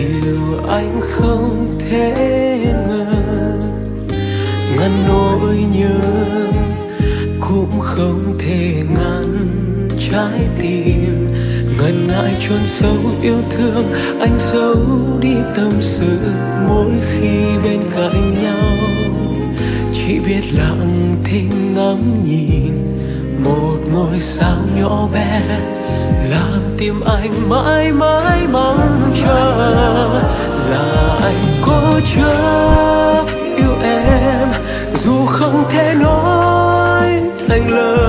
Yêu anh không thể ngờ, ngăn nỗi nhớ cũng không thể ngăn trái tim. Ngần ngại chôn sâu yêu thương, anh giấu đi tâm sự. Mỗi khi bên cạnh nhau, chỉ biết lặng thinh ngắm nhìn. Một ngôi sao nhỏ bé, làm tim anh mãi mãi mong chúa yêu em dù không thể nói thành lời.